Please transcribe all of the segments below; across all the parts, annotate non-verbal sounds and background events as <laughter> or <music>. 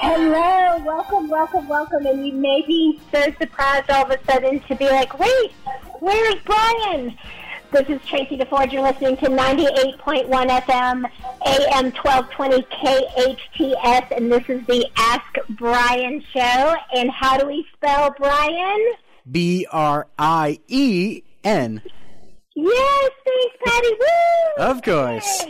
Hello, welcome, welcome, welcome. And you may be so surprised all of a sudden to be like, wait, where's Brien? This is Traci DeForge. You're listening to 98.1 FM, AM 1220 KHTS, and this is the Ask Brien show. And how do we spell Brien? B R I E N. Yes, thanks, Patty. Woo! Of course.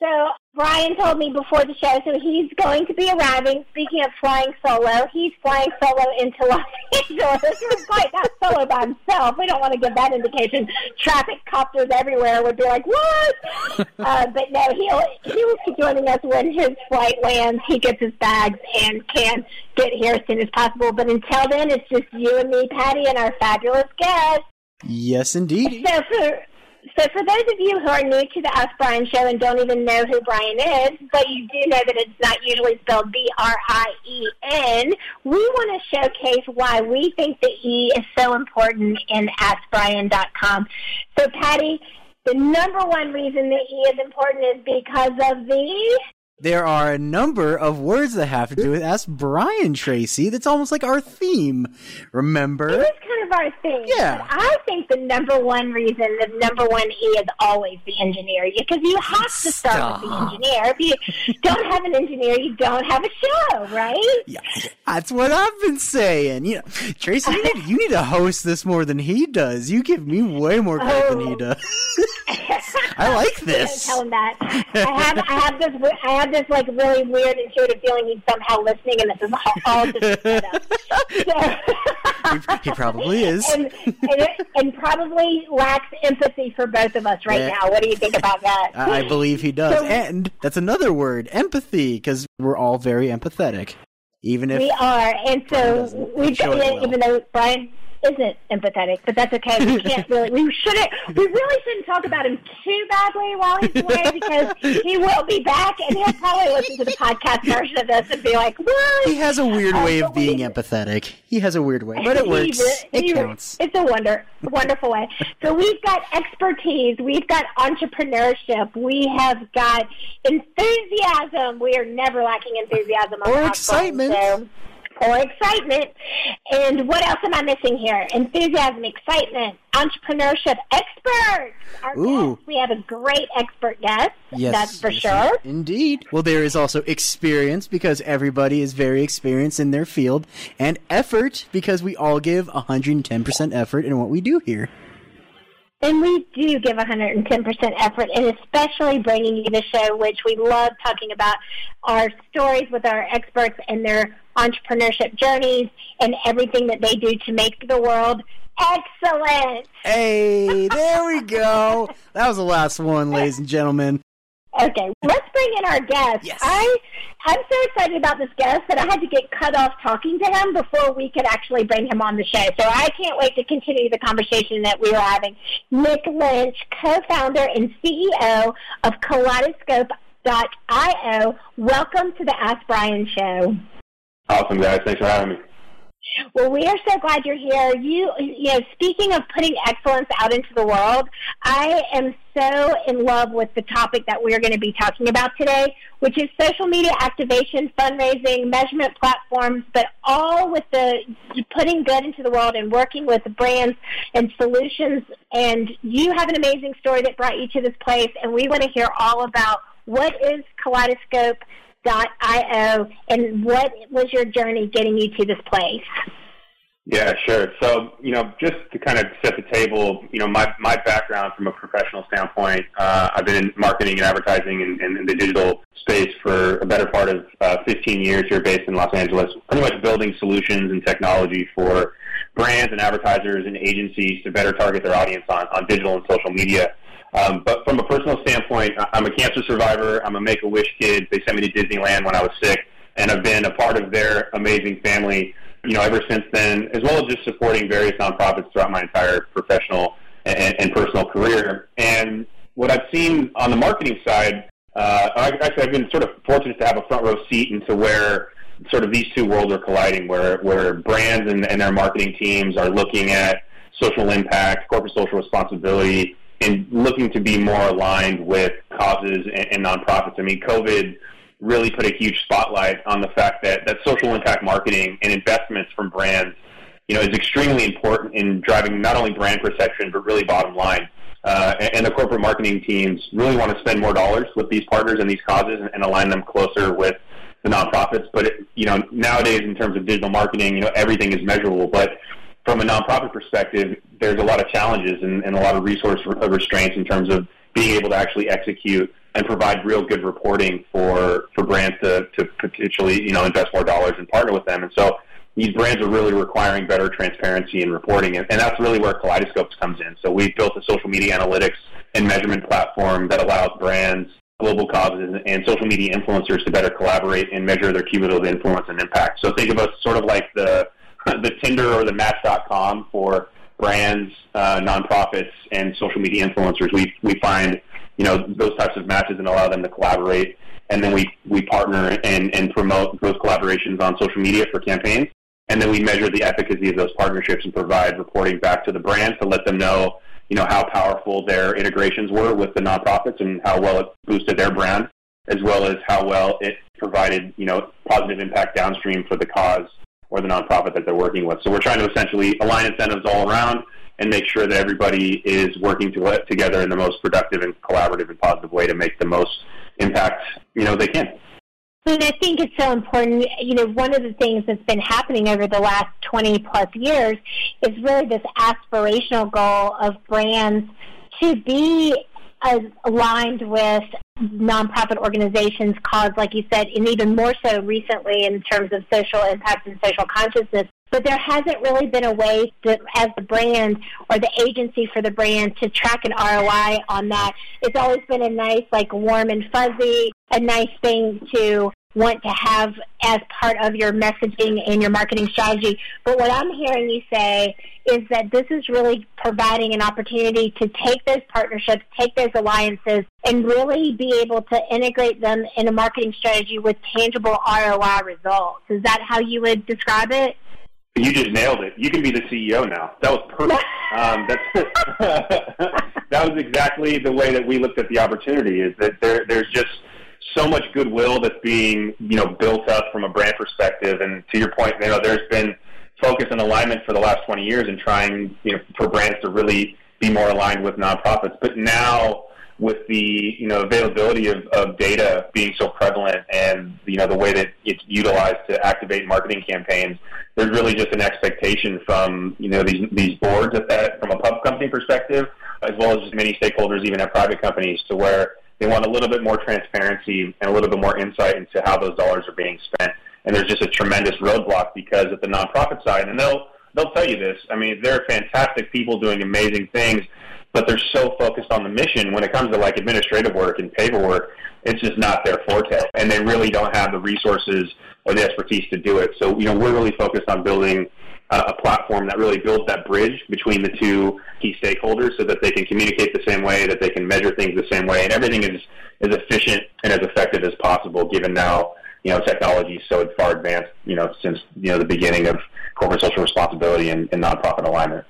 So Brien told me before the show, so he's going to be arriving. Speaking of flying solo, he's flying solo into Los <laughs> Angeles. He's quite not solo by himself. We don't want to give that indication. Traffic copters everywhere would be like, what? <laughs> uh, but no, he'll he will be joining us when his flight lands. He gets his bags and can get here as soon as possible. But until then, it's just you and me, Patty, and our fabulous guest. Yes, indeed. So for so for those of you who are new to the Ask Brien show and don't even know who Brien is, but you do know that it's not usually spelled B-R-I-E-N, we want to showcase why we think the E is so important in AskBrien.com. So Patty, the number one reason the E is important is because of the There are a number of words that have to do with Ask Brien Traci. That's almost like our theme. It Remember? is kind of our theme. Yeah. I think the number one reason, the number one E is always the engineer. Because you have to start with the engineer. If you don't have an engineer, you don't have a show, right? Yeah, that's what I've been saying. You know, Traci, you need, you need to host this more than he does. You give me way more credit than he Oh. does. <laughs> I like <laughs> this. tell him that. I have, I have this, I have this like really weird intuitive feeling he's somehow listening, and this is all- all just <laughs> a setup. So, He, he probably is. and, and, and probably lacks empathy for both of us right Yeah. now. What do you think about that? I, I believe he does. So- and that's another word, empathy, because we're all very empathetic. Even if We are, and so we it well. even though Brien isn't empathetic, but that's okay. We <laughs> can't really, we shouldn't, we really shouldn't talk about him too badly while he's away because he will be back and he'll probably listen to the podcast version of this and be like, "What?" he has a weird Uh, way of being we- empathetic. He has a weird way, but it <laughs> works. re- It he counts. It's a wonder, wonderful way. So we've got expertise, we've got entrepreneurship, we have got enthusiasm. We are never lacking enthusiasm Or excitement. so- or excitement. And what else am I missing here? Enthusiasm, excitement, entrepreneurship, experts. Our Ooh. guest, we have a great expert guest. Yes, that's for yes, sure. Indeed. Well, there is also experience because everybody is very experienced in their field, and effort because we all give 110% effort in what we do here. And we do give 110% effort, and especially bringing you the show, which we love talking about our stories with our experts and their entrepreneurship journeys and everything that they do to make the world excellent. Hey, there we go. <laughs> That was the last one, ladies and gentlemen. Okay, let's bring in our guest. Yes. I I'm so excited about this guest that I had to get cut off talking to him before we could actually bring him on the show. So I can't wait to continue the conversation that we were having. Nick Lynch, co-founder and CEO of Collidescope.io. Welcome to the Ask Brien show. Awesome, guys. Thanks for having me. Well, we are so glad you're here. You, you know, speaking of putting excellence out into the world, I am so in love with the topic that we're going to be talking about today, which is social media activation, fundraising, measurement platforms, but all with the putting good into the world and working with brands and solutions. And you have an amazing story that brought you to this place, and we want to hear all about what is Collidescope io and what was your journey getting you to this place? Yeah, sure. So, you know, just to kind of set the table, you know, my, my background from a professional standpoint, uh, I've been in marketing and advertising and, and the digital space for a better part of uh, 15 years here based in Los Angeles, pretty much building solutions and technology for brands and advertisers and agencies to better target their audience on, on digital and social media. Um, but from a personal standpoint, I'm a cancer survivor. I'm a Make-A-Wish kid. They sent me to Disneyland when I was sick, and I've been a part of their amazing family you know, ever since then, as well as just supporting various nonprofits throughout my entire professional and, and personal career. And what I've seen on the marketing side, uh, actually, I've been sort of fortunate to have a front row seat into where sort of these two worlds are colliding, where where brands and, and their marketing teams are looking at social impact, corporate social responsibility, and looking to be more aligned with causes and, and nonprofits. I mean, COVID really put a huge spotlight on the fact that, that social impact marketing and investments from brands, you know, is extremely important in driving not only brand perception but really bottom line. Uh, and, and the corporate marketing teams really want to spend more dollars with these partners and these causes and, and align them closer with the nonprofits. But it, you know, nowadays in terms of digital marketing, you know, everything is measurable. But from a nonprofit perspective, there's a lot of challenges and, and a lot of resource restraints in terms of being able to actually execute and provide real good reporting for for brands to, to potentially you know invest more dollars and partner with them. And so these brands are really requiring better transparency and reporting, and, and that's really where Collidescopes comes in. So we've built a social media analytics and measurement platform that allows brands, global causes, and social media influencers to better collaborate and measure their cumulative influence and impact. So think of us sort of like the the Tinder or the Match.com for brands, uh, nonprofits, and social media influencers. We we find you know those types of matches and allow them to collaborate, and then we we partner and and promote those collaborations on social media for campaigns, and then we measure the efficacy of those partnerships and provide reporting back to the brand to let them know you know how powerful their integrations were with the nonprofits and how well it boosted their brand, as well as how well it provided you know positive impact downstream for the cause or the nonprofit that they're working with. So we're trying to essentially align incentives all around and make sure that everybody is working to, together in the most productive and collaborative and positive way to make the most impact you know they can. And I think it's so important. You know, one of the things that's been happening over the last 20 plus years is really this aspirational goal of brands to be aligned with nonprofit organizations cause, like you said, and even more so recently in terms of social impact and social consciousness. But there hasn't really been a way to, as the brand or the agency for the brand to track an ROI on that. It's always been a nice, like warm and fuzzy, a nice thing to want to have as part of your messaging and your marketing strategy. But what I'm hearing you say is that this is really providing an opportunity to take those partnerships, take those alliances, and really be able to integrate them in a marketing strategy with tangible ROI results. Is that how you would describe it? You just nailed it. You can be the CEO now. That was perfect. <laughs> um, that's <laughs> that was exactly the way that we looked at the opportunity. Is that there, there's just so much goodwill that's being you know built up from a brand perspective. And to your point, you know, there's been focus and alignment for the last 20 years in trying you know for brands to really be more aligned with nonprofits. But now with the you know availability of, of data being so prevalent and you know the way that it's utilized to activate marketing campaigns, there's really just an expectation from you know these these boards at that from a pub company perspective, as well as just many stakeholders even at private companies, to where they want a little bit more transparency and a little bit more insight into how those dollars are being spent. And there's just a tremendous roadblock because at the nonprofit side, and they'll they'll tell you this. I mean, they're fantastic people doing amazing things, but they're so focused on the mission when it comes to like administrative work and paperwork. It's just not their forte, and they really don't have the resources or the expertise to do it. So, you know, we're really focused on building a platform that really builds that bridge between the two key stakeholders so that they can communicate the same way, that they can measure things the same way, and everything is as efficient and as effective as possible given now you know technology is so far advanced you know since you know the beginning of corporate social responsibility and, and nonprofit alignment.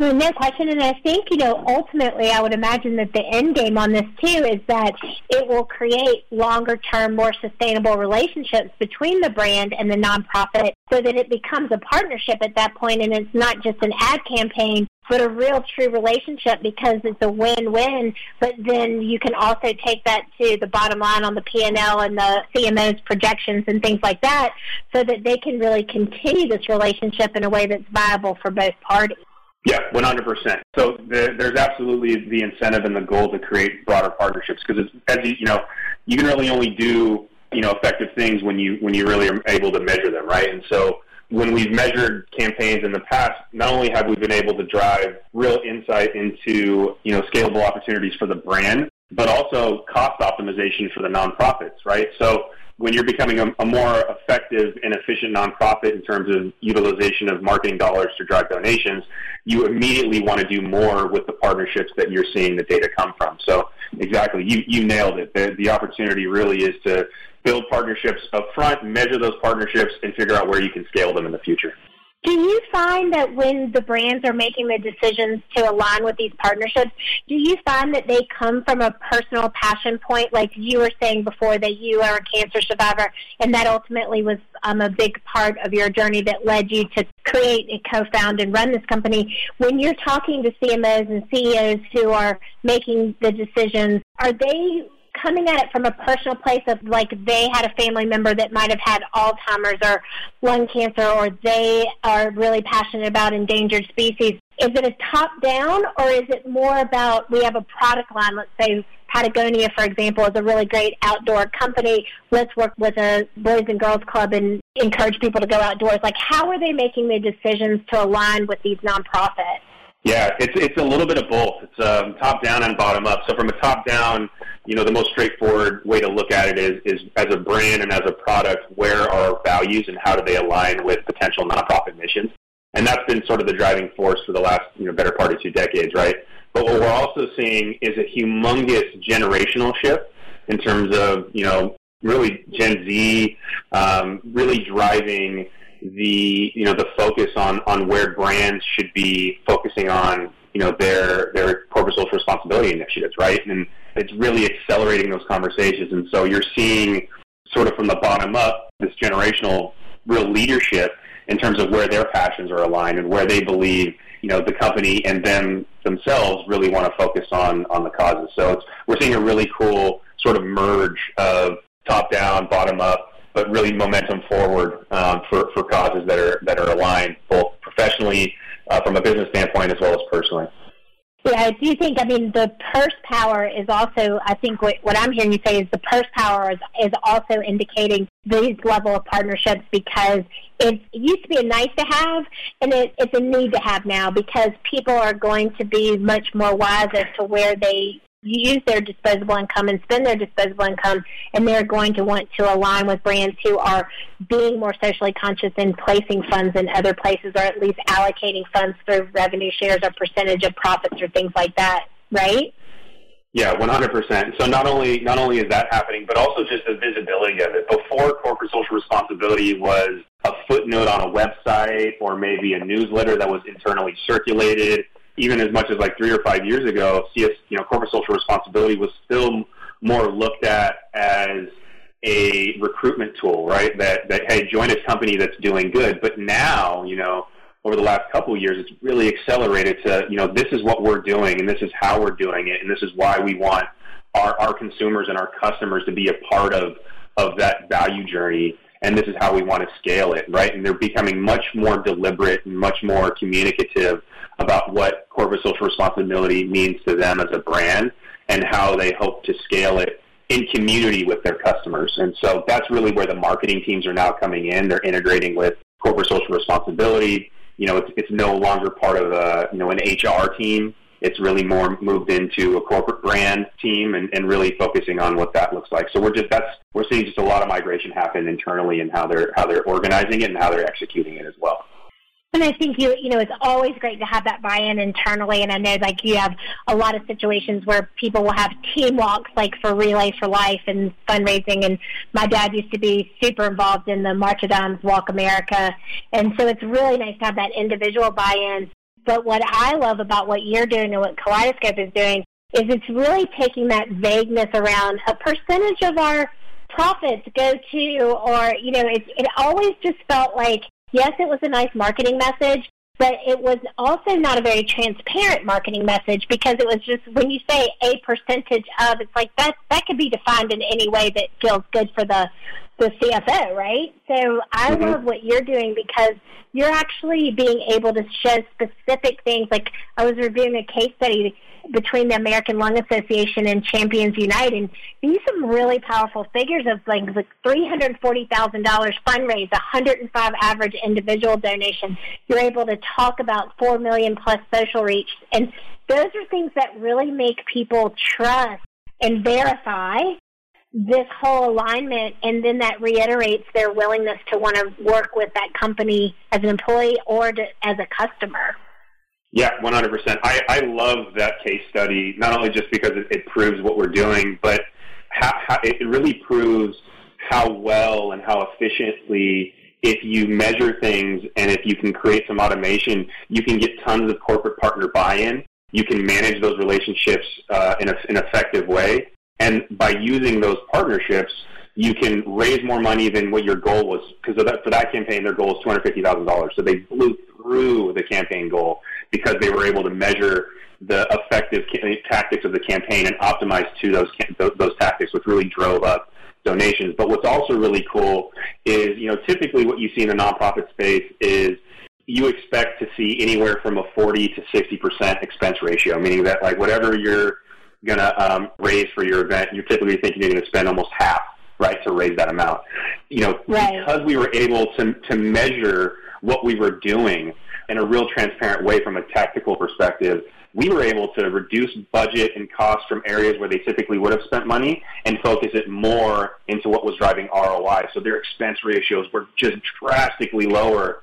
No question, and I think you know ultimately, I would imagine that the end game on this too is that it will create longer term, more sustainable relationships between the brand and the nonprofit, so that it becomes a partnership at that point, and it's not just an ad campaign, but a real true relationship because it's a win-win. But then you can also take that to the bottom line on the P&L and the CMO's projections and things like that, so that they can really continue this relationship in a way that's viable for both parties. Yeah, 100%. So the, there's absolutely the incentive and the goal to create broader partnerships because as you, you know, you can really only do you know effective things when you when you really are able to measure them, right? And so when we've measured campaigns in the past, not only have we been able to drive real insight into you know scalable opportunities for the brand, but also cost optimization for the nonprofits, right? So when you're becoming a, a, more effective and efficient nonprofit in terms of utilization of marketing dollars to drive donations, you immediately want to do more with the partnerships that you're seeing the data come from. So exactly, you, you nailed it. The, the opportunity really is to build partnerships up front, measure those partnerships, and figure out where you can scale them in the future. Do you find that when the brands are making the decisions to align with these partnerships, do you find that they come from a personal passion point, like you were saying before that you are a cancer survivor, and that ultimately was um, a big part of your journey that led you to create and co-found and run this company? When you're talking to CMOs and CEOs who are making the decisions, are they coming at it from a personal place of like they had a family member that might have had Alzheimer's or lung cancer, or they are really passionate about endangered species. Is it a top down, or is it more about we have a product line? Let's say Patagonia, for example, is a really great outdoor company. Let's work with a Boys and Girls Club and encourage people to go outdoors. Like, how are they making the decisions to align with these nonprofits? Yeah, it's it's a little bit of both. It's um, top down and bottom up. So from a top down, you know, the most straightforward way to look at it is is as a brand and as a product, where are our values and how do they align with potential nonprofit missions? And that's been sort of the driving force for the last you know better part of two decades, right? But what we're also seeing is a humongous generational shift in terms of you know really Gen Z um, really driving the you know the focus on on where brands should be focusing on you know their their corporate social responsibility initiatives, right? And it's really accelerating those conversations. And so you're seeing sort of from the bottom up this generational real leadership in terms of where their passions are aligned and where they believe you know the company and them themselves really want to focus on on the causes. So it's, we're seeing a really cool sort of merge of top down, bottom up but really momentum forward um, for, for causes that are that are aligned both professionally uh, from a business standpoint as well as personally. Yeah, I do think, I mean, the purse power is also, I think what, what I'm hearing you say is the purse power is, is also indicating these level of partnerships because it used to be a nice to have and it, it's a need to have now because people are going to be much more wise as to where they use their disposable income and spend their disposable income, and they're going to want to align with brands who are being more socially conscious and placing funds in other places, or at least allocating funds through revenue shares or percentage of profits or things like that. Right? Yeah, one hundred percent. So not only not only is that happening, but also just the visibility of it. Before corporate social responsibility was a footnote on a website or maybe a newsletter that was internally circulated even as much as like three or five years ago, CS, you know, corporate social responsibility was still more looked at as a recruitment tool, right? That that hey, join a company that's doing good. But now, you know, over the last couple of years, it's really accelerated to you know this is what we're doing, and this is how we're doing it, and this is why we want our our consumers and our customers to be a part of of that value journey and this is how we want to scale it, right? And they're becoming much more deliberate and much more communicative about what corporate social responsibility means to them as a brand and how they hope to scale it in community with their customers. And so that's really where the marketing teams are now coming in. They're integrating with corporate social responsibility. You know, it's, it's no longer part of a, you know, an HR team it's really more moved into a corporate brand team and, and really focusing on what that looks like. So we're just that's we're seeing just a lot of migration happen internally and how they're how they're organizing it and how they're executing it as well. And I think you you know it's always great to have that buy-in internally. And I know like you have a lot of situations where people will have team walks like for Relay for Life and fundraising. And my dad used to be super involved in the March of Dimes Walk America, and so it's really nice to have that individual buy-in but what I love about what you're doing and what Collidescope is doing is it's really taking that vagueness around a percentage of our profits go to, or, you know, it, it always just felt like, yes, it was a nice marketing message, but it was also not a very transparent marketing message because it was just when you say a percentage of it's like that that could be defined in any way that feels good for the the CFO, right? So I mm-hmm. love what you're doing because you're actually being able to show specific things. Like I was reviewing a case study between the American Lung Association and Champions Unite, and these some really powerful figures of like, like three hundred forty thousand dollars fundraise, one hundred and five average individual donation. You're able to talk about four million plus social reach, and those are things that really make people trust and verify this whole alignment and then that reiterates their willingness to want to work with that company as an employee or to, as a customer. Yeah, 100%. I, I love that case study, not only just because it, it proves what we're doing, but how, how, it really proves how well and how efficiently if you measure things and if you can create some automation, you can get tons of corporate partner buy-in. You can manage those relationships uh, in a, an effective way. And by using those partnerships, you can raise more money than what your goal was. Because for that campaign, their goal was $250,000. So they blew through the campaign goal because they were able to measure the effective tactics of the campaign and optimize to those, those tactics, which really drove up donations. But what's also really cool is, you know, typically what you see in the nonprofit space is you expect to see anywhere from a 40 to 60% expense ratio, meaning that like whatever you're going to um, raise for your event, you're typically thinking you're going to spend almost half, right, to raise that amount. You know, right. because we were able to, to measure what we were doing in a real transparent way from a tactical perspective, we were able to reduce budget and costs from areas where they typically would have spent money and focus it more into what was driving ROI. So their expense ratios were just drastically lower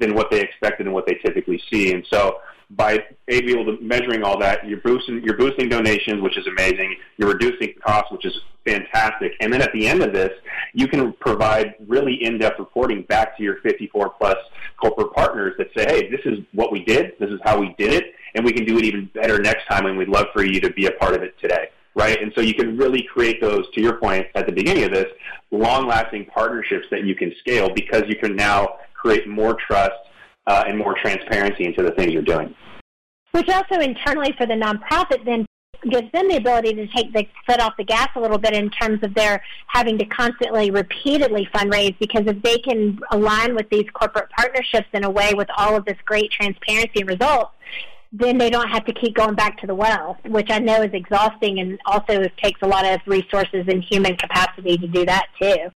than what they expected and what they typically see. And so by able to measuring all that, you're boosting you're boosting donations, which is amazing. You're reducing costs, which is fantastic. And then at the end of this, you can provide really in-depth reporting back to your 54 plus corporate partners that say, "Hey, this is what we did. This is how we did it, and we can do it even better next time. And we'd love for you to be a part of it today." Right, and so you can really create those, to your point at the beginning of this, long-lasting partnerships that you can scale because you can now create more trust uh, and more transparency into the things you're doing. Which also internally for the nonprofit then gives them the ability to take the foot off the gas a little bit in terms of their having to constantly, repeatedly fundraise because if they can align with these corporate partnerships in a way with all of this great transparency and results, then they don't have to keep going back to the well, which I know is exhausting and also takes a lot of resources and human capacity to do that too.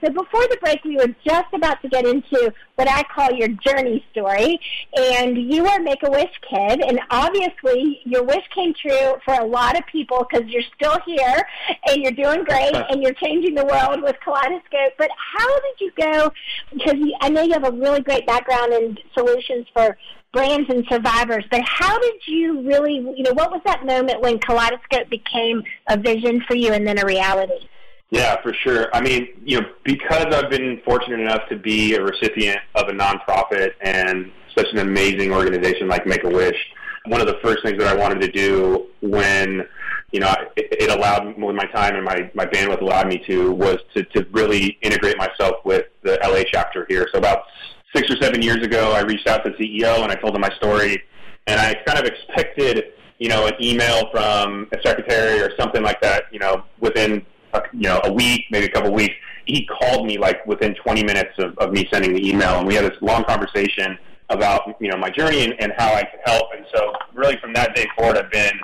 So before the break, we were just about to get into what I call your journey story. And you are Make-A-Wish kid, and obviously your wish came true for a lot of people because you're still here and you're doing great <laughs> and you're changing the world with Collidescope. But how did you go? Because I know you have a really great background in solutions for brands and survivors, but how did you really, you know, what was that moment when Collidescope became a vision for you and then a reality? Yeah, for sure. I mean, you know, because I've been fortunate enough to be a recipient of a nonprofit and such an amazing organization like Make a Wish, one of the first things that I wanted to do when, you know, it, it allowed when my time and my, my bandwidth allowed me to was to, to really integrate myself with the LA chapter here. So about six or seven years ago, I reached out to the CEO and I told him my story, and I kind of expected, you know, an email from a secretary or something like that, you know, within a, you know, a week, maybe a couple weeks. He called me like within 20 minutes of, of me sending the email, and we had this long conversation about you know my journey and, and how I could help. And so, really, from that day forward, I've been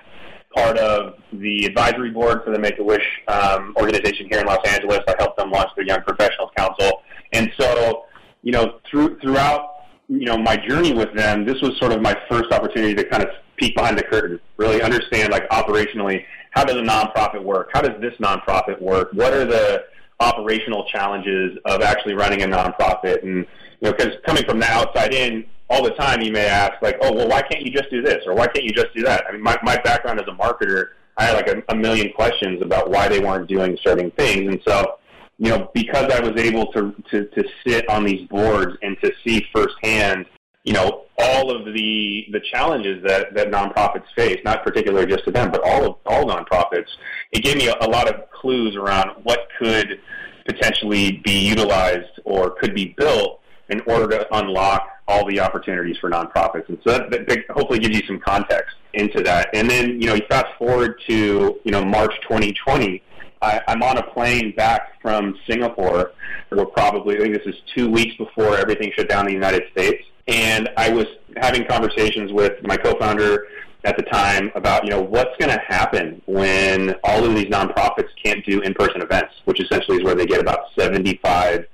part of the advisory board for the Make a Wish um, organization here in Los Angeles. I helped them launch their Young Professionals Council, and so you know, through throughout you know my journey with them, this was sort of my first opportunity to kind of peek behind the curtain, really understand like operationally how does a nonprofit work? How does this nonprofit work? What are the operational challenges of actually running a nonprofit? And you know, because coming from the outside in, all the time you may ask like, oh, well, why can't you just do this or why can't you just do that? I mean, my my background as a marketer, I had like a, a million questions about why they weren't doing certain things, and so you know, because I was able to, to, to sit on these boards and to see firsthand you know, all of the the challenges that, that nonprofits face, not particularly just to them, but all of all nonprofits. It gave me a, a lot of clues around what could potentially be utilized or could be built in order to unlock all the opportunities for nonprofits. And so that, that hopefully gives you some context into that. And then, you know, you fast forward to, you know, March 2020, I, I'm on a plane back from Singapore. We're probably, I think this is two weeks before everything shut down in the United States. And I was having conversations with my co-founder at the time about, you know, what's going to happen when all of these nonprofits can't do in-person events, which essentially is where they get about 75%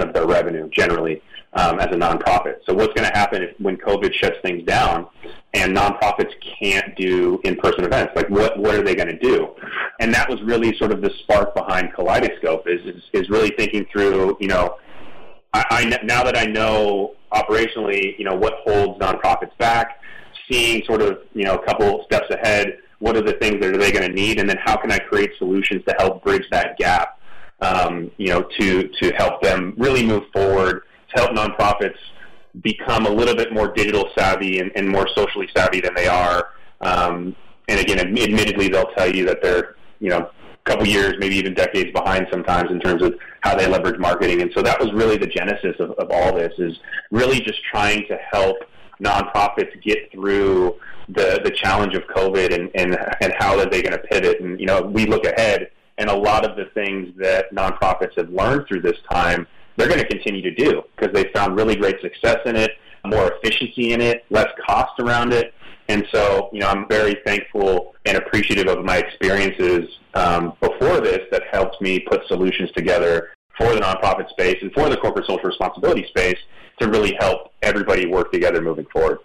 of their revenue generally. um, as a nonprofit. So what's going to happen if, when COVID shuts things down and nonprofits can't do in-person events? Like what what are they going to do? And that was really sort of the spark behind Collidescope is is, is really thinking through you know I, I now that I know operationally you know what holds nonprofits back, seeing sort of you know a couple steps ahead. What are the things that are they going to need, and then how can I create solutions to help bridge that gap? Um, you know, to to help them really move forward to help nonprofits become a little bit more digital savvy and, and more socially savvy than they are. Um, and again, admittedly, they'll tell you that they're you know couple years, maybe even decades behind sometimes in terms of how they leverage marketing. And so that was really the genesis of, of all this is really just trying to help nonprofits get through the the challenge of COVID and and and how are they going to pivot. And you know, we look ahead, and a lot of the things that nonprofits have learned through this time they're going to continue to do because they found really great success in it, more efficiency in it, less cost around it. And so, you know, I'm very thankful and appreciative of my experiences um, before this that helped me put solutions together for the nonprofit space and for the corporate social responsibility space to really help everybody work together moving forward.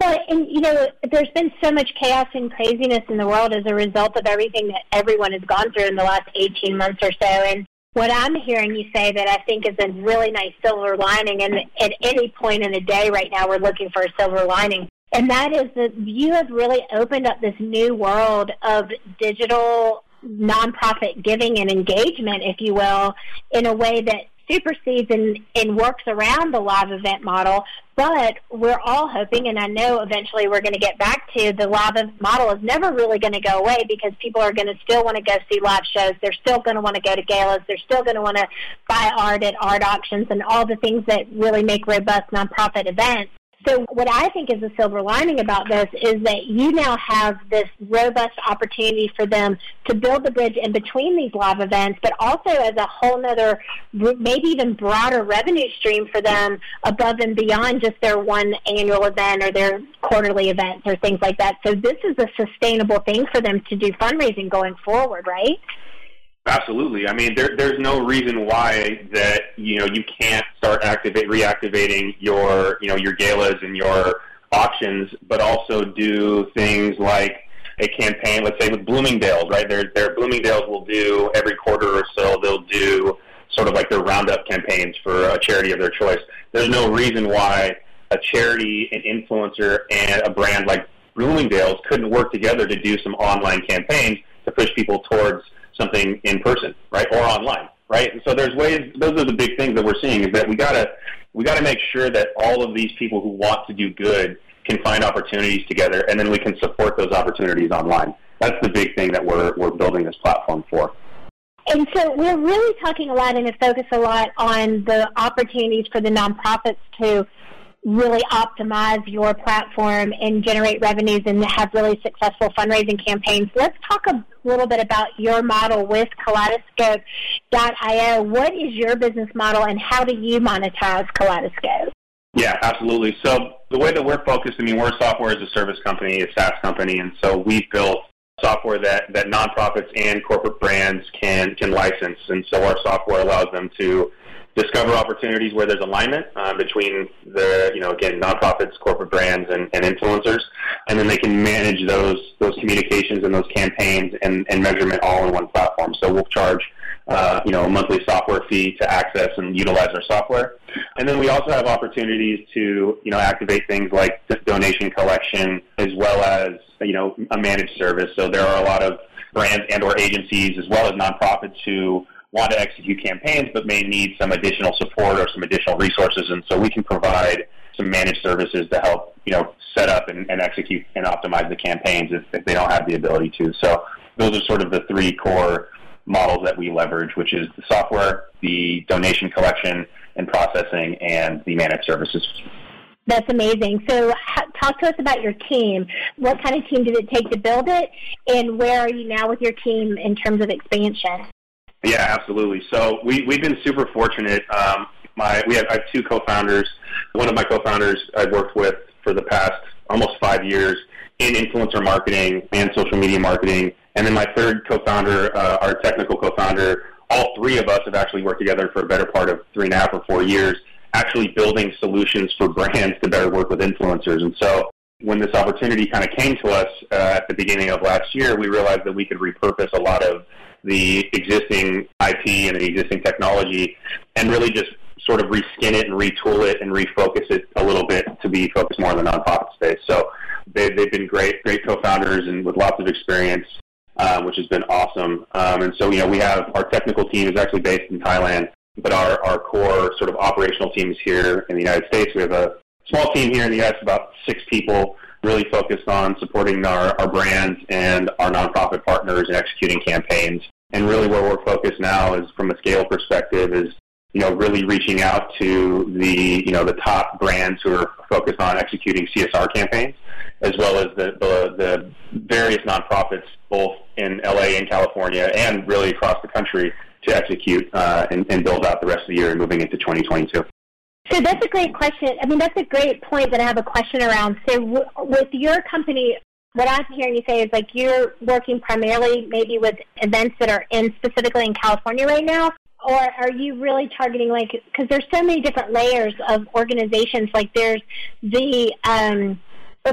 Well, and you know, there's been so much chaos and craziness in the world as a result of everything that everyone has gone through in the last 18 months or so. And what I'm hearing you say that I think is a really nice silver lining, and at any point in the day right now, we're looking for a silver lining. And that is that you have really opened up this new world of digital nonprofit giving and engagement, if you will, in a way that supersedes and, and works around the live event model. But we're all hoping, and I know eventually we're going to get back to the live model is never really going to go away because people are going to still want to go see live shows. They're still going to want to go to galas. They're still going to want to buy art at art auctions and all the things that really make robust nonprofit events. So what I think is a silver lining about this is that you now have this robust opportunity for them to build the bridge in between these live events, but also as a whole other, maybe even broader revenue stream for them above and beyond just their one annual event or their quarterly events or things like that. So this is a sustainable thing for them to do fundraising going forward, right? Absolutely. I mean, there, there's no reason why that you know you can't start activate reactivating your you know your galas and your auctions, but also do things like a campaign. Let's say with Bloomingdale's, right? Their their Bloomingdale's will do every quarter or so. They'll do sort of like their roundup campaigns for a charity of their choice. There's no reason why a charity, an influencer, and a brand like Bloomingdale's couldn't work together to do some online campaigns to push people towards something in person, right, or online, right? And so there's ways. Those are the big things that we're seeing is that we gotta we gotta make sure that all of these people who want to do good can find opportunities together, and then we can support those opportunities online. That's the big thing that we're we're building this platform for. And so we're really talking a lot and focus a lot on the opportunities for the nonprofits to really optimize your platform and generate revenues and have really successful fundraising campaigns. Let's talk a little bit about your model with Collidescope.io. What is your business model and how do you monetize Collidescope? Yeah, absolutely. So the way that we're focused, I mean, we're a software as a service company, a SaaS company, and so we've built software that, that nonprofits and corporate brands can, can license. And so our software allows them to discover opportunities where there's alignment uh, between the, you know, again, nonprofits, corporate brands, and, and influencers, and then they can manage those those communications and those campaigns and, and measurement all in one platform. So we'll charge, uh, you know, a monthly software fee to access and utilize our software, and then we also have opportunities to, you know, activate things like donation collection as well as, you know, a managed service. So there are a lot of brands and or agencies as well as nonprofits who want to execute campaigns but may need some additional support or some additional resources. And so we can provide some managed services to help, you know, set up and, and execute and optimize the campaigns if, if they don't have the ability to. So those are sort of the three core models that we leverage, which is the software, the donation collection and processing, and the managed services. That's amazing. So, talk to us about your team. What kind of team did it take to build it, and where are you now with your team in terms of expansion? Yeah, absolutely. So we we've been super fortunate. Um, my we have I have two co-founders. One of my co-founders I've worked with for the past almost five years in influencer marketing and social media marketing, and then my third co-founder, uh, our technical co-founder. All three of us have actually worked together for a better part of three and a half or four years actually building solutions for <laughs> brands to better work with influencers. And so when this opportunity kind of came to us uh, at the beginning of last year, we realized that we could repurpose a lot of the existing IP and the existing technology and really just sort of reskin it and retool it and refocus it a little bit to be focused more on the nonprofit space. So they, they've been great, great co-founders and with lots of experience, um, which has been awesome. Um, and so, you know, we have our technical team is actually based in Thailand, but our, our core sort of operational teams here in the United States. We have a small team here in the U.S., about six people, really focused on supporting our, our brands and our nonprofit partners and executing campaigns. And really where we're focused now is from a scale perspective is, you know, really reaching out to the, you know, the top brands who are focused on executing CSR campaigns, as well as the, the, the various nonprofits both in LA and California and really across the country to execute uh, and, and build out the rest of the year and moving into 2022. So that's a great question. I mean, that's a great point that I have a question around. So w- with your company, what I'm hearing you say is like you're working primarily maybe with events that are in specifically in California right now, or are you really targeting like because there's so many different layers of organizations. Like there's the um,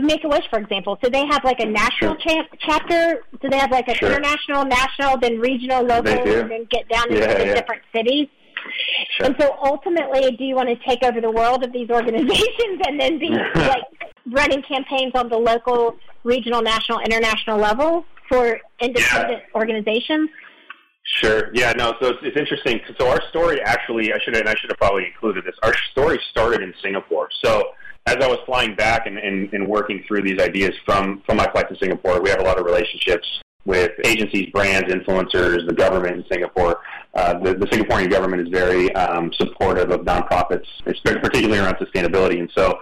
Make a Wish, for example. So they have like a national Sure. cha- chapter. Do they have like an Sure. international, national, then regional, local, and then get down Yeah, the yeah. different cities? Sure. And so ultimately, do you want to take over the world of these <laughs> organizations and then be <laughs> like running campaigns on the local, regional, national, international level for independent organizations? Sure. Yeah. No. So it's, it's interesting. So our story actually, I should and I should have probably included this. Our story started in Singapore. So as I was flying back and, and, and working through these ideas from from my flight to Singapore, we have a lot of relationships with agencies, brands, influencers, the government in Singapore. Uh, the, the Singaporean government is very um, supportive of nonprofits, particularly around sustainability. And so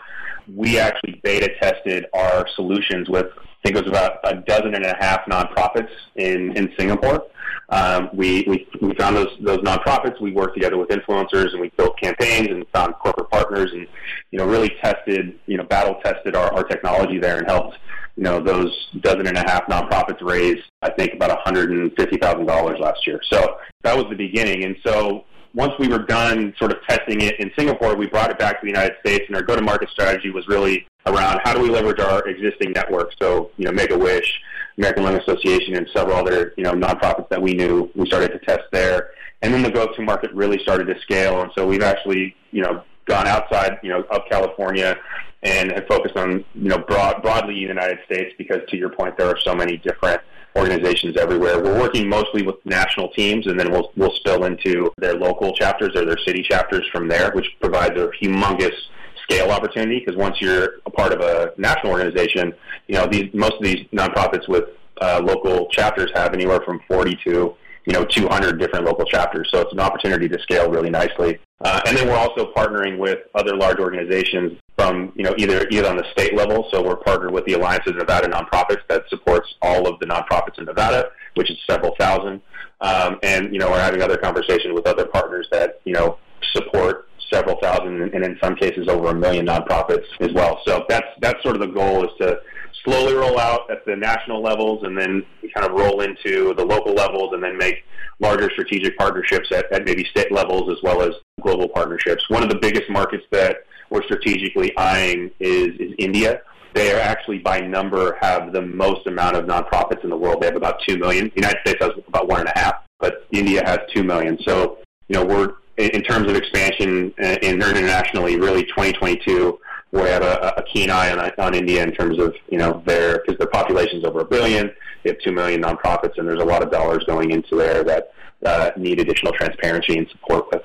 we actually beta tested our solutions with, I think it was about a dozen and a half nonprofits in, in Singapore. Um, we, we, we found those, those nonprofits. We worked together with influencers and we built campaigns and found corporate partners and, you know, really tested, you know, battle tested our, our technology there and helped, you know, those dozen and a half nonprofits raise, I think, about $150,000 last year. So that was the beginning. And so once we were done sort of testing it in Singapore, we brought it back to the United States, and our go-to-market strategy was really around how do we leverage our existing network. So, you know, Make a Wish, American Lung Association, and several other you know nonprofits that we knew. We started to test there, and then the go-to-market really started to scale. And so we've actually you know gone outside you know of California and have focused on you know broad, broadly in the United States because to your point, there are so many different organizations everywhere. We're working mostly with national teams, and then we'll we'll spill into their local chapters or their city chapters from there, which provides a humongous scale opportunity. Because once you're a part of a national organization, you know these most of these nonprofits with uh, local chapters have anywhere from 40 to you know 200 different local chapters. So it's an opportunity to scale really nicely. Uh, and then we're also partnering with other large organizations from you know either either on the state level. So we're partnered with the Alliance of Nevada Nonprofits that supports all of the nonprofits in Nevada, which is several thousand. Um, and you know we're having other conversations with other partners that you know support several thousand and in some cases over a million nonprofits as well. So that's that's sort of the goal is to slowly roll out at the national levels and then kind of roll into the local levels and then make larger strategic partnerships at, at maybe state levels as well as global partnerships. One of the biggest markets that we're strategically eyeing is, is India. They are actually by number have the most amount of nonprofits in the world. They have about two million. The United States has about one and a half, but India has two million. So you know we're in terms of expansion uh, in internationally, really 2022, we have a, a keen eye on, on India in terms of you know their because their population's over a billion. They have two million nonprofits, and there's a lot of dollars going into there that uh, need additional transparency and support with.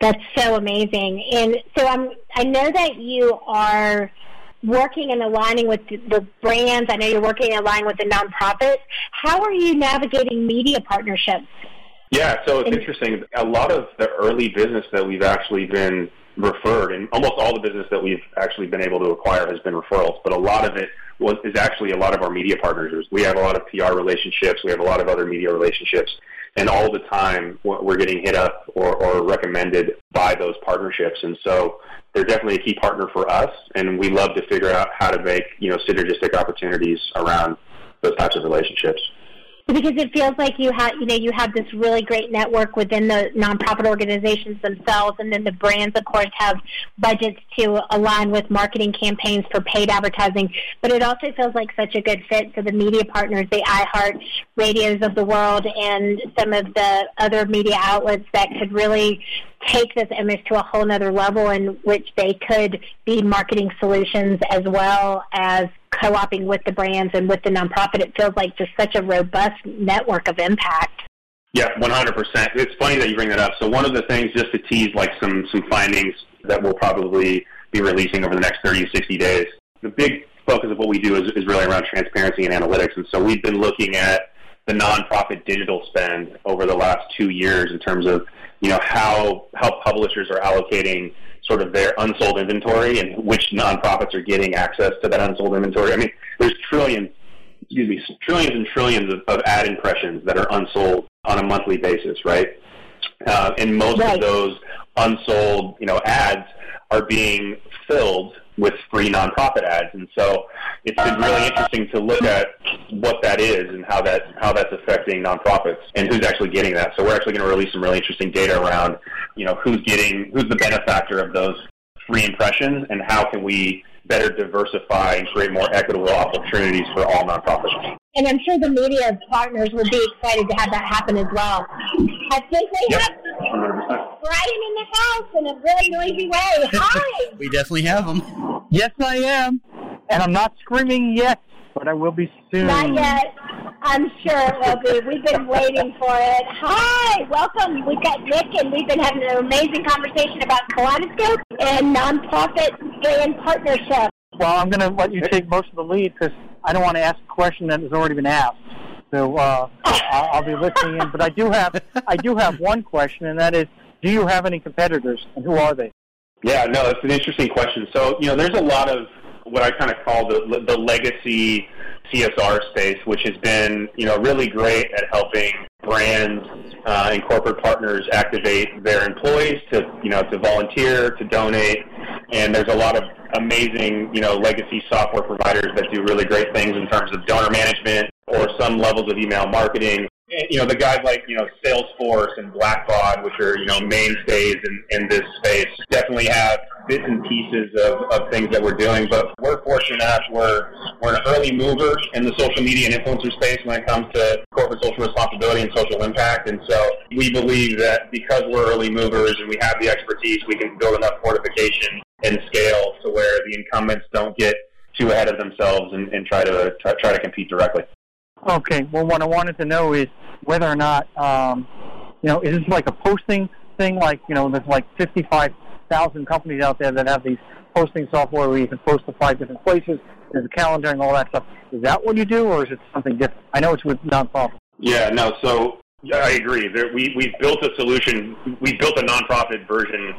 That's so amazing. And so I'm I know that you are working and aligning with the, brands. I know you're working and aligning with the nonprofits. How are you navigating media partnerships? Yeah, so it's interesting. A lot of the early business that we've actually been referred, and almost all the business that we've actually been able to acquire has been referrals. But a lot of it was is actually a lot of our media partners. We have a lot of PR relationships. We have a lot of other media relationships, and all the time we're getting hit up or, or recommended by those partnerships. And so they're definitely a key partner for us, and we love to figure out how to make you know synergistic opportunities around those types of relationships. Because it feels like you have you know you have this really great network within the nonprofit organizations themselves and then the brands of course have budgets to align with marketing campaigns for paid advertising. But it also feels like such a good fit for the media partners the iheart radios of the world and some of the other media outlets that could really take this image to a whole nother level in which they could be marketing solutions as well as co-oping with the brands and with the nonprofit. It feels like just such a robust network of impact. Yeah, 100%. It's funny that you bring that up. So one of the things, just to tease like some, some findings that we'll probably be releasing over the next 30 to 60 days, the big focus of what we do is, is really around transparency and analytics. And so we've been looking at the nonprofit digital spend over the last two years in terms of you know how how publishers are allocating sort of their unsold inventory and which nonprofits are getting access to that unsold inventory. I mean, there's trillions, excuse me, trillions and trillions of, of ad impressions that are unsold on a monthly basis, right? Uh, and most right. of those unsold, you know, ads are being filled with free nonprofit ads. And so it's been really interesting to look at what that is and how that how that's affecting nonprofits and who's actually getting that. So we're actually going to release some really interesting data around, you know, who's getting who's the benefactor of those free impressions and how can we better diversify and create more equitable opportunities for all nonprofits. And I'm sure the media partners would be excited to have that happen as well. I think we yep. have 100%. Brien in the house in a really noisy way. Hi. <laughs> we definitely have him. Yes, I am. And I'm not screaming yet, but I will be soon. Not yet. I'm sure it will be. We've been waiting for it. Hi, welcome. We've got Nick, and we've been having an amazing conversation about Collidescope and nonprofit brand partnership. Well, I'm going to let you take most of the lead because I don't want to ask a question that has already been asked. So uh, I'll, I'll be listening in. But I do have I do have one question, and that is, do you have any competitors, and who are they? Yeah, no, it's an interesting question. So you know, there's a lot of what I kind of call the the legacy CSR space, which has been you know really great at helping brands uh, and corporate partners activate their employees to you know to volunteer, to donate, and there's a lot of amazing you know legacy software providers that do really great things in terms of donor management or some levels of email marketing Eh, you know, the guys like, you know, Salesforce and Blackbaud, which are, you know, mainstays in, in this space, definitely have bits and pieces of, of things that we're doing. But we're fortunate enough, we're, we're an early mover in the social media and influencer space when it comes to corporate social responsibility and social impact. And so we believe that because we're early movers and we have the expertise, we can build enough fortification and scale to where the incumbents don't get too ahead of themselves and, and try to try, try to compete directly. Okay. Well, what I wanted to know is whether or not, um, you know, is this like a posting thing? Like, you know, there's like 55,000 companies out there that have these posting software where you can post to five different places. There's a calendar and all that stuff. Is that what you do, or is it something different? I know it's with nonprofit. Yeah, no. So yeah, I agree. There, we we built a solution. We built a nonprofit version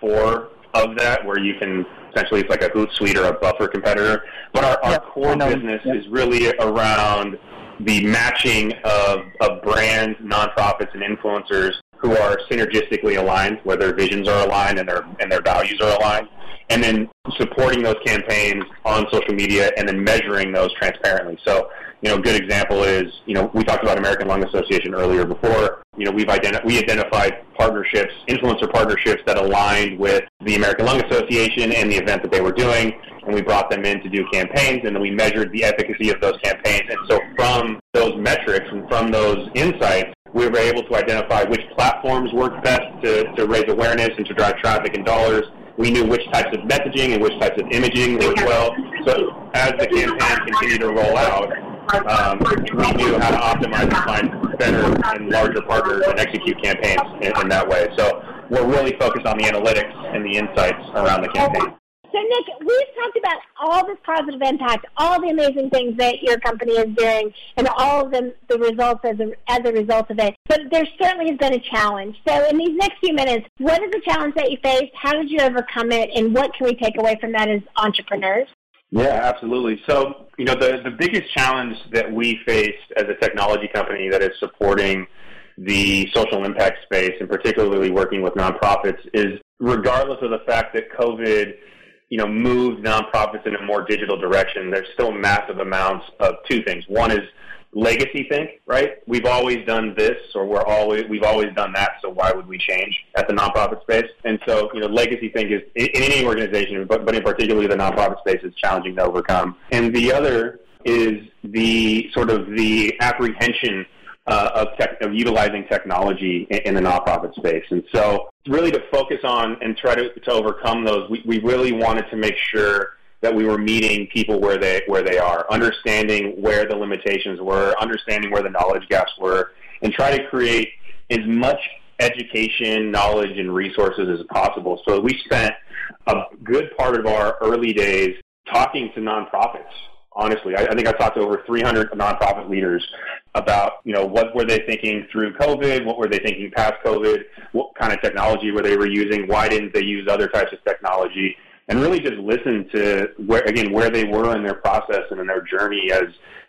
for of that, where you can essentially it's like a Hootsuite or a Buffer competitor. But our, our yep, core business yep. is really around the matching of, of brands, nonprofits, and influencers who are synergistically aligned, where their visions are aligned and their and their values are aligned, and then supporting those campaigns on social media and then measuring those transparently. So, you know, a good example is, you know, we talked about American Lung Association earlier before. You know, we've identi- we identified partnerships, influencer partnerships that aligned with the American Lung Association and the event that they were doing and we brought them in to do campaigns, and then we measured the efficacy of those campaigns. And so from those metrics and from those insights, we were able to identify which platforms worked best to, to raise awareness and to drive traffic and dollars. We knew which types of messaging and which types of imaging worked well. So as the campaign continued to roll out, um, we knew how to optimize and find better and larger partners and execute campaigns in, in that way. So we're really focused on the analytics and the insights around the campaign. So, Nick, we've talked about all this positive impact, all the amazing things that your company is doing, and all of the, the results as a, as a result of it. But there certainly has been a challenge. So, in these next few minutes, what is the challenge that you faced? How did you overcome it? And what can we take away from that as entrepreneurs? Yeah, absolutely. So, you know, the, the biggest challenge that we faced as a technology company that is supporting the social impact space and particularly working with nonprofits is regardless of the fact that COVID you know, moved nonprofits in a more digital direction, there's still massive amounts of two things. One is legacy think, right? We've always done this, or we're always we've always done that. So why would we change at the nonprofit space? And so, you know, legacy think is in any organization, but but in particularly the nonprofit space, is challenging to overcome. And the other is the sort of the apprehension uh, of, tech, of utilizing technology in, in, the nonprofit space. And so, really, to focus on and try to, to overcome those, we, we really wanted to make sure that we were meeting people where they where they are, understanding where the limitations were, understanding where the knowledge gaps were, and try to create as much education, knowledge, and resources as possible. So we spent a good part of our early days talking to nonprofits. Honestly, I, I think I talked to over 300 nonprofit leaders about, you know, what were they thinking through COVID? What were they thinking past COVID? What kind of technology were they were using? Why didn't they use other types of technology? and really just listen to where again where they were in their process and in their journey as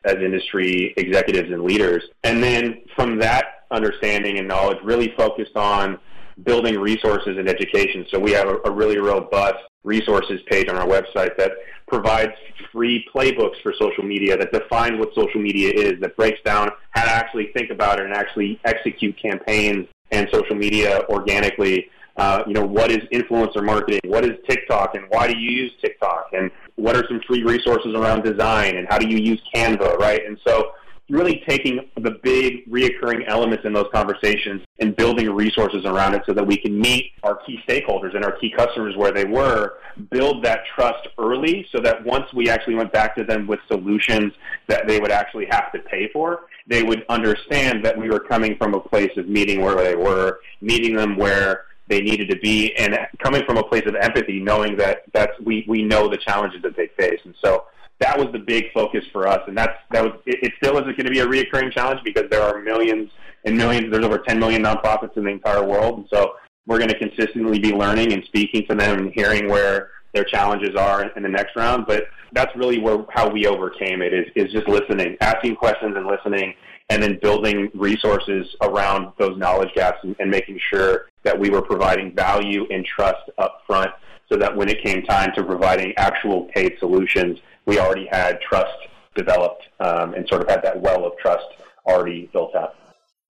as industry executives and leaders. And then from that understanding and knowledge, really focused on building resources and education. So we have a, a really robust resources page on our website that provides free playbooks for social media that defines what social media is, that breaks down how to actually think about it and actually execute campaigns and social media organically uh, you know, what is influencer marketing? What is TikTok and why do you use TikTok? And what are some free resources around design and how do you use Canva, right? And so really taking the big reoccurring elements in those conversations and building resources around it so that we can meet our key stakeholders and our key customers where they were, build that trust early so that once we actually went back to them with solutions that they would actually have to pay for, they would understand that we were coming from a place of meeting where they were, meeting them where they needed to be, and coming from a place of empathy, knowing that that's we we know the challenges that they face, and so that was the big focus for us, and that's that was it, it still is going to be a reoccurring challenge because there are millions and millions. There's over 10 million nonprofits in the entire world, and so we're going to consistently be learning and speaking to them and hearing where their challenges are in the next round. But that's really where how we overcame it is is just listening, asking questions and listening, and then building resources around those knowledge gaps and, and making sure that we were providing value and trust up front so that when it came time to providing actual paid solutions, we already had trust developed um, and sort of had that well of trust already built up.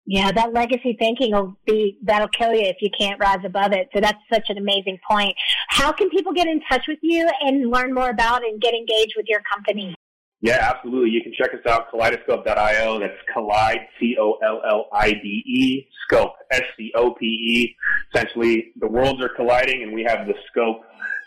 Yeah, that legacy thinking will be that'll kill you if you can't rise above it. So that's such an amazing point. How can people get in touch with you and learn more about and get engaged with your company? Yeah, absolutely. You can check us out, collidescope.io. That's Collide, C-O-L-L-I-D-E, Scope, S-C-O-P-E. Essentially, the worlds are colliding and we have the scope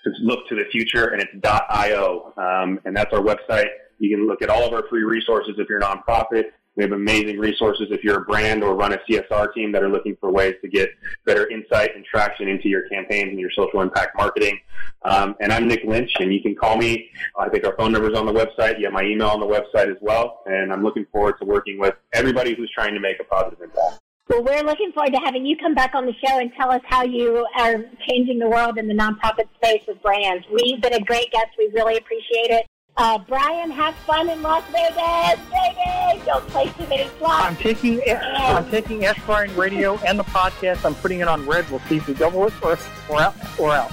to look to the future and it's .io. Um, and that's our website. You can look at all of our free resources if you're a nonprofit. We have amazing resources if you're a brand or run a CSR team that are looking for ways to get better insight and traction into your campaigns and your social impact marketing. Um, and I'm Nick Lynch, and you can call me. I think our phone number is on the website. You have my email on the website as well. And I'm looking forward to working with everybody who's trying to make a positive impact. Well, we're looking forward to having you come back on the show and tell us how you are changing the world in the nonprofit space with brands. We've been a great guest. We really appreciate it. Uh, Brien, have fun in Las Vegas, baby! Don't play too many slots. I'm taking I'm taking Brien Radio and the podcast. I'm putting it on red. We'll see if we double it or or out or out.